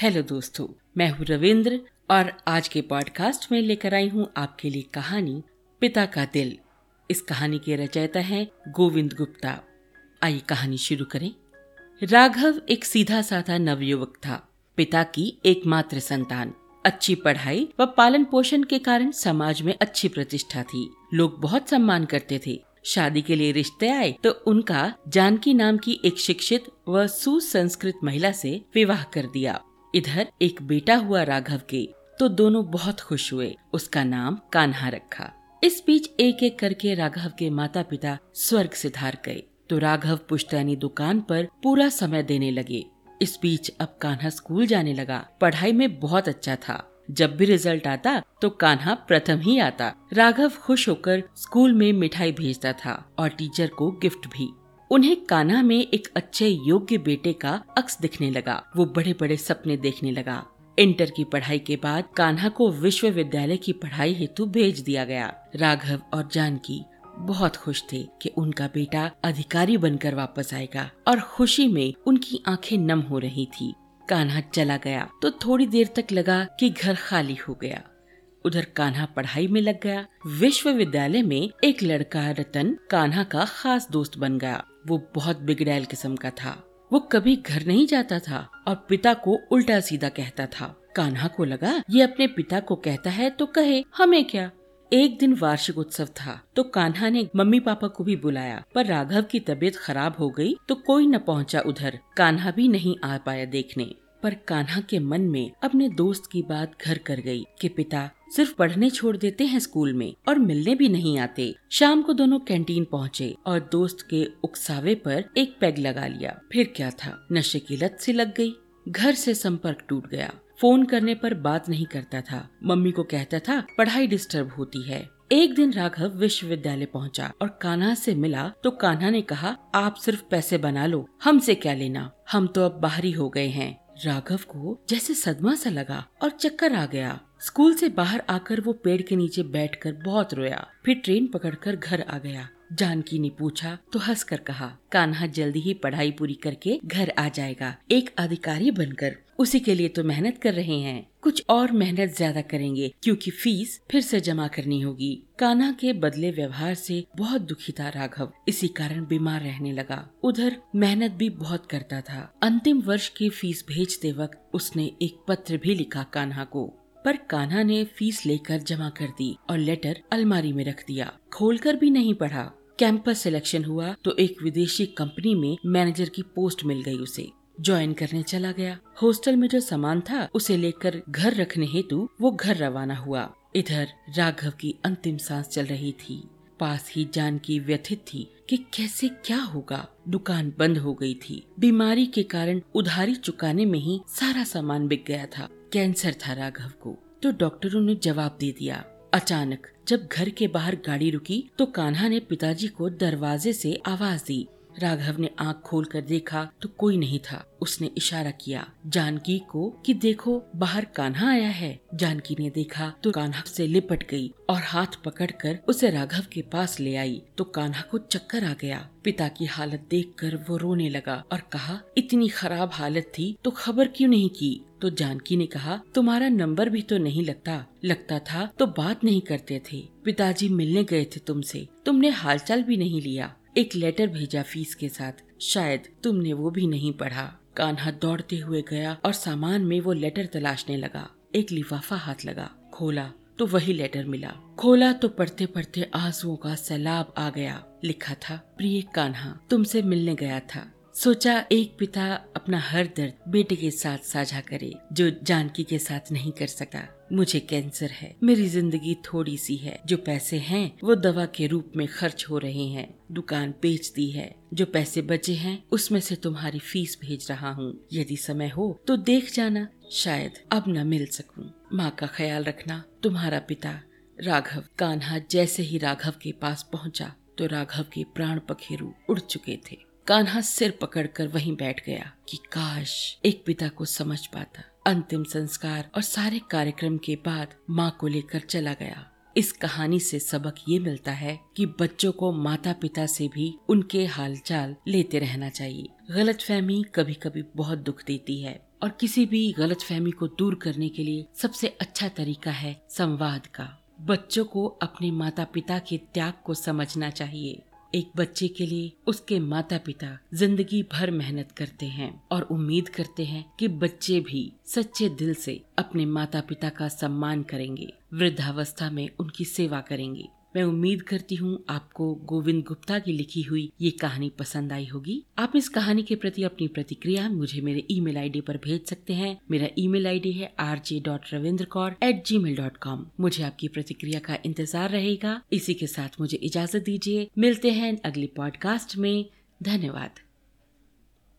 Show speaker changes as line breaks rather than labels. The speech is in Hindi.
हेलो दोस्तों, मैं हूँ रविंद्र और आज के पॉडकास्ट में लेकर आई हूँ आपके लिए कहानी पिता का दिल। इस कहानी के रचयिता हैं गोविंद गुप्ता। आइए कहानी शुरू करें। राघव एक सीधा साधा नवयुवक था। पिता की एकमात्र संतान। अच्छी पढ़ाई व पालन पोषण के कारण समाज में अच्छी प्रतिष्ठा थी। लोग बहुत सम्मान करते थे। शादी के लिए रिश्ते आए तो उनका जानकी नाम की एक शिक्षित व सुसंस्कृत महिला से विवाह कर दिया। इधर एक बेटा हुआ राघव के तो दोनों बहुत खुश हुए। उसका नाम कान्हा रखा। इस बीच एक एक करके राघव के माता पिता स्वर्ग से धार गए। तो राघव पुश्तैनी दुकान पर पूरा समय देने लगे। इस बीच अब कान्हा स्कूल जाने लगा। पढ़ाई में बहुत अच्छा था। जब भी रिज़ल्ट आता तो कान्हा प्रथम ही आता। राघव खुश होकर स्कूल में मिठाई भेजता था और टीचर को गिफ्ट भी। उन्हें कान्हा में एक अच्छे योग्य बेटे का अक्स दिखने लगा। वो बड़े बड़े सपने देखने लगा। इंटर की पढ़ाई के बाद कान्हा को विश्वविद्यालय की पढ़ाई हेतु भेज दिया गया। राघव और जानकी बहुत खुश थे कि उनका बेटा अधिकारी बनकर वापस आएगा और खुशी में उनकी आँखें नम हो रही थी। कान्हा चला गया तो थोड़ी देर तक लगा कि घर खाली हो गया। उधर कान्हा पढ़ाई में लग गया। विश्वविद्यालय में एक लड़का रतन कान्हा का खास दोस्त बन गया। वो बहुत बिगड़ैल किस्म का था। वो कभी घर नहीं जाता था और पिता को उल्टा सीधा कहता था। कान्हा को लगा, ये अपने पिता को कहता है तो कहे, हमें क्या? एक दिन वार्षिक उत्सव था तो कान्हा ने मम्मी पापा को भी बुलाया। पर राघव की तबीयत खराब हो गई तो कोई न पहुँचा उधर। कान्हा भी नहीं आ पाया देखने। पर कान्हा के मन में अपने दोस्त की बात घर कर गई कि पिता सिर्फ़ पढ़ने छोड़ देते हैं स्कूल में और मिलने भी नहीं आते। शाम को दोनों कैंटीन पहुँचे और दोस्त के उकसावे पर एक पैग लगा लिया। फिर क्या था? नशे की लत से लग गई। घर से संपर्क टूट गया। फ़ोन करने पर बात नहीं करता था। मम्मी को कहता था, पढ़ाई डिस्टर्ब होती है। एक दिन राघव विश्वविद्यालय पहुँचा और कान्हा से मिला तो कान्हा ने कहा, आप सिर्फ़ पैसे बना लो, हमसे क्या लेना? हम तो अब बाहरी हो गए हैं। राघव को जैसे सदमा सा लगा और चक्कर आ गया। स्कूल से बाहर आकर वो पेड़ के नीचे बैठकर बहुत रोया। फिर ट्रेन पकड़कर घर आ गया। जानकी ने पूछा तो हंसकर कहा, कान्हा जल्दी ही पढ़ाई पूरी करके घर आ जाएगा। एक अधिकारी बनकर, उसी के लिए तो मेहनत कर रहे हैं। कुछ और मेहनत ज़्यादा करेंगे, क्योंकि फ़ीस फिर से जमा करनी होगी। कान्हा के बदले व्यवहार से बहुत दुखी था राघव। इसी कारण बीमार रहने लगा। उधर मेहनत भी बहुत करता था। अंतिम वर्ष की फ़ीस भेजते वक्त उसने एक पत्र भी लिखा कान्हा को। पर कान्हा ने फ़ीस लेकर जमा कर दी और लेटर अलमारी में रख दिया। खोलकर भी नहीं पढ़ा। कैंपस सिलेक्शन हुआ तो एक विदेशी कंपनी में मैनेजर की पोस्ट मिल गई उसे। ज्वाइन करने चला गया। हॉस्टल में जो सामान था, उसे लेकर घर रखने हेतु वो घर रवाना हुआ। इधर राघव की अंतिम सांस चल रही थी। पास ही जानकी व्यथित थी कि कैसे क्या होगा। दुकान बंद हो गई थी। बीमारी के कारण उधारी चुकाने में ही सारा सामान बिक गया था। कैंसर था राघव को। तो डॉक्टरों ने जवाब दे दिया अचानक जब घर के बाहर गाड़ी रुकी तो कान्हा ने पिताजी को दरवाजे से आवाज़ दी। राघव ने आँख खोल कर देखा तो कोई नहीं था। उसने इशारा किया, जानकी को कि देखो, बाहर कान्हा आया है। जानकी ने देखा तो कान्हा से लिपट गई और हाथ पकड़कर उसे राघव के पास ले आई। तो कान्हा को चक्कर आ गया। पिता की हालत देखकर वो रोने लगा और कहा, इतनी खराब हालत थी तो खबर क्यों नहीं की? तो जानकी ने कहा, तुम्हारा नंबर भी तो नहीं लगता। लगता था तो बात नहीं करते थे। पिताजी मिलने गए थे तुमसे। तुमने हालचाल भी नहीं लिया। एक लेटर भेजा फ़ीस के साथ। शायद तुमने वो भी नहीं पढ़ा। कान्हा दौड़ते हुए गया और सामान में वो लेटर तलाशने लगा। एक लिफाफा हाथ लगा। खोला तो वही लेटर मिला। खोला तो पढ़ते पढ़ते आंसुओं का सैलाब आ गया। लिखा था, प्रिय कान्हा, तुमसे मिलने गया था। सोचा एक पिता अपना हर दर्द बेटे के साथ साझा करे, जो जानकी के साथ नहीं कर सका। मुझे कैंसर है। मेरी ज़िंदगी थोड़ी सी है। जो पैसे हैं, वो दवा के रूप में खर्च हो रहे हैं। दुकान बेच दी है। जो पैसे बचे हैं, उसमें से तुम्हारी फ़ीस भेज रहा हूँ। यदि समय हो तो देख जाना। शायद अब न मिल सकूँ। माँ का ख्याल रखना। तुम्हारा पिता राघव कान्हा जैसे ही राघव के पास पहुँचा तो राघव के प्राण पखेरु उड़ चुके थे। कान्हा सिर पकड़कर वहीं बैठ गया कि काश एक पिता को समझ पाता। अंतिम संस्कार और सारे कार्यक्रम के बाद माँ को लेकर चला गया। इस कहानी से सबक ये मिलता है कि बच्चों को माता पिता से भी उनके हालचाल लेते रहना चाहिए। गलत फहमी कभी कभी बहुत दुख देती है और किसी भी गलत फहमी को दूर करने के लिए सबसे अच्छा तरीका है संवाद का। बच्चों को अपने माता पिता के त्याग को समझना चाहिए। एक बच्चे के लिए उसके माता पिता ज़िंदगी भर मेहनत करते हैं और उम्मीद करते हैं कि बच्चे भी सच्चे दिल से अपने माता पिता का सम्मान करेंगे, वृद्धावस्था में उनकी सेवा करेंगे। मैं उम्मीद करती हूँ आपको गोविंद गुप्ता की लिखी हुई ये कहानी पसंद आई होगी। आप इस कहानी के प्रति अपनी प्रतिक्रिया मुझे मेरे ईमेल आईडी पर भेज सकते हैं। मेरा ईमेल आईडी है R J dot Ravindra Kaur at gmail dot com मुझे आपकी प्रतिक्रिया का इंतज़ार रहेगा। इसी के साथ मुझे इजाज़त दीजिए। मिलते हैं अगले पॉडकास्ट में। धन्यवाद।